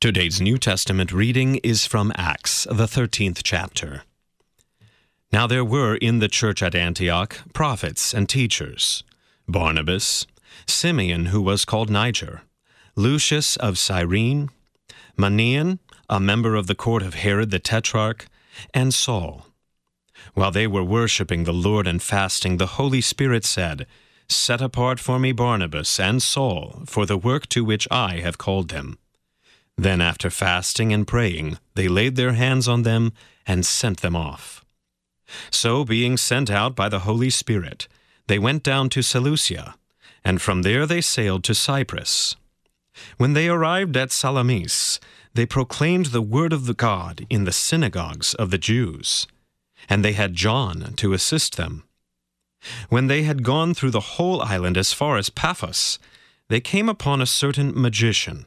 Today's New Testament reading is from Acts, the 13th chapter. Now there were in the church at Antioch prophets and teachers Barnabas, Simeon, who was called Niger, Lucius of Cyrene, Manaen, a member of the court of Herod the Tetrarch, and Saul. While they were worshiping the Lord and fasting, the Holy Spirit said, Set apart for me Barnabas and Saul for the work to which I have called them. Then, after fasting and praying, they laid their hands on them and sent them off. So, being sent out by the Holy Spirit, they went down to Seleucia, and from there they sailed to Cyprus. When they arrived at Salamis, they proclaimed the word of the God in the synagogues of the Jews, and they had John to assist them. When they had gone through the whole island as far as Paphos, they came upon a certain magician,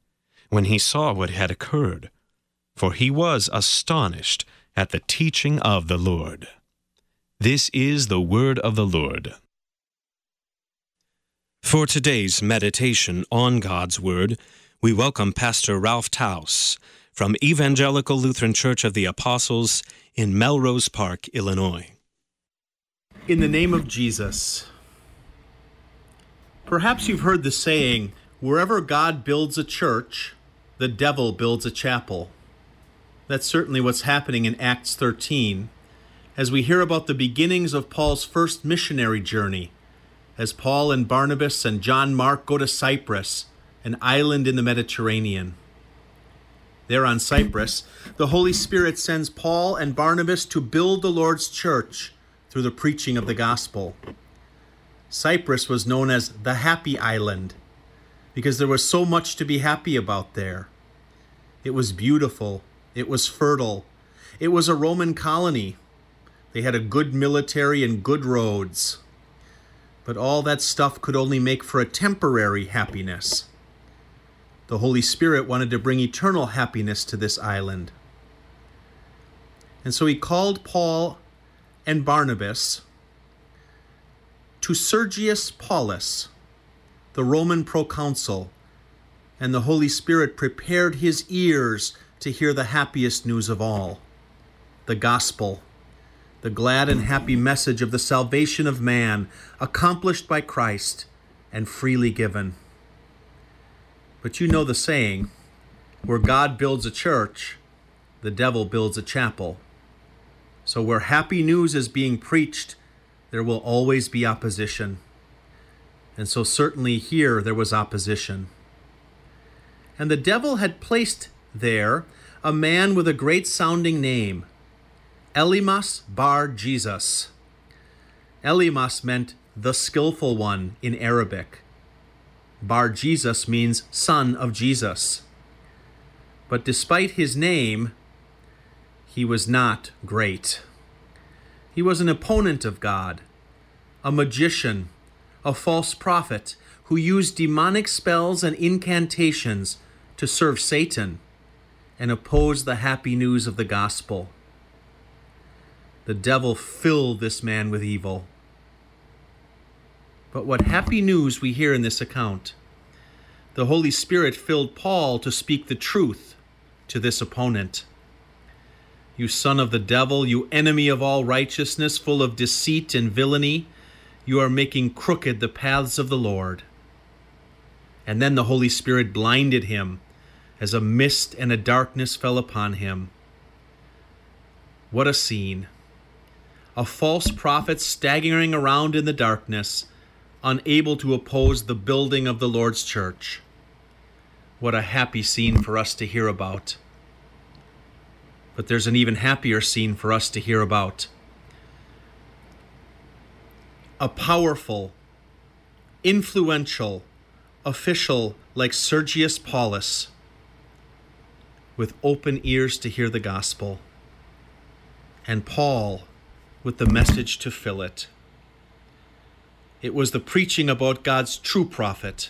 when he saw what had occurred, for he was astonished at the teaching of the Lord. This is the word of the Lord. For today's meditation on God's Word, we welcome Pastor Ralph Taus from Evangelical Lutheran Church of the Apostles in Melrose Park, Illinois. In the name of Jesus. Perhaps you've heard the saying, wherever God builds a church, the devil builds a chapel. That's certainly what's happening in Acts 13 as we hear about the beginnings of Paul's first missionary journey, as Paul and Barnabas and John Mark go to Cyprus, an island in the Mediterranean. There on Cyprus, the Holy Spirit sends Paul and Barnabas to build the Lord's church through the preaching of the gospel. Cyprus was known as the Happy Island because there was so much to be happy about there. It was beautiful, it was fertile, it was a Roman colony. They had a good military and good roads. But all that stuff could only make for a temporary happiness. The Holy Spirit wanted to bring eternal happiness to this island. And so he called Paul and Barnabas to Sergius Paulus, the Roman proconsul, and the Holy Spirit prepared his ears to hear the happiest news of all the gospel, the glad and happy message of the salvation of man, accomplished by Christ and freely given. But you know the saying where God builds a church, the devil builds a chapel. So, where happy news is being preached, there will always be opposition. And so, certainly here, there was opposition. And the devil had placed there a man with a great sounding name, Elymas Bar Jesus. Elymas meant the skillful one in Arabic. Bar Jesus means son of Jesus. But despite his name, he was not great. He was an opponent of God, a magician, a false prophet who used demonic spells and incantations to serve Satan and oppose the happy news of the gospel. The devil filled this man with evil. But what happy news we hear in this account! The Holy Spirit filled Paul to speak the truth to this opponent. You son of the devil, you enemy of all righteousness, full of deceit and villainy, you are making crooked the paths of the Lord. And then the Holy Spirit blinded him as a mist and a darkness fell upon him. What a scene! A false prophet staggering around in the darkness, unable to oppose the building of the Lord's church. What a happy scene for us to hear about. But there's an even happier scene for us to hear about. A powerful, influential official like Sergius Paulus with open ears to hear the gospel, and Paul with the message to fill it. It was the preaching about God's true prophet,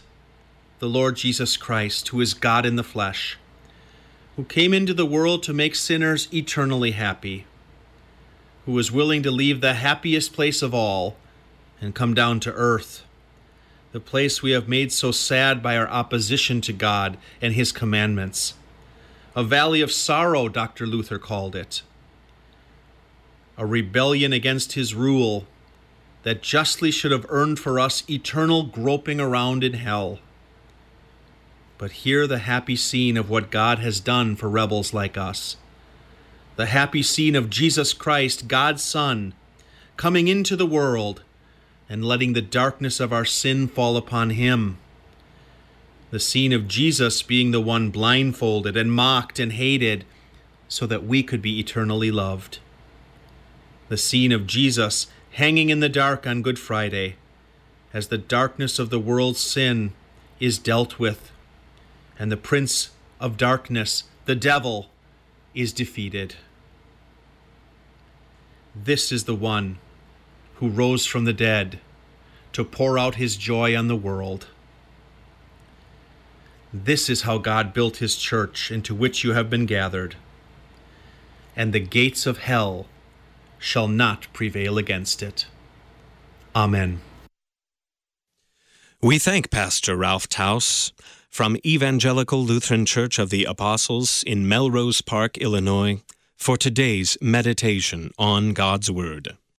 the Lord Jesus Christ, who is God in the flesh, who came into the world to make sinners eternally happy, who was willing to leave the happiest place of all and come down to earth, the place we have made so sad by our opposition to God and His commandments. A valley of sorrow, Dr. Luther called it. A rebellion against His rule that justly should have earned for us eternal groping around in hell. But hear the happy scene of what God has done for rebels like us. The happy scene of Jesus Christ, God's Son, coming into the world and letting the darkness of our sin fall upon Him. The scene of Jesus being the one blindfolded and mocked and hated so that we could be eternally loved. The scene of Jesus hanging in the dark on Good Friday, as the darkness of the world's sin is dealt with, and the prince of darkness, the devil, is defeated. This is the one who rose from the dead to pour out his joy on the world. This is how God built his church into which you have been gathered, and the gates of hell shall not prevail against it. Amen. We thank Pastor Ralph Taus from Evangelical Lutheran Church of the Apostles in Melrose Park, Illinois, for today's meditation on God's Word.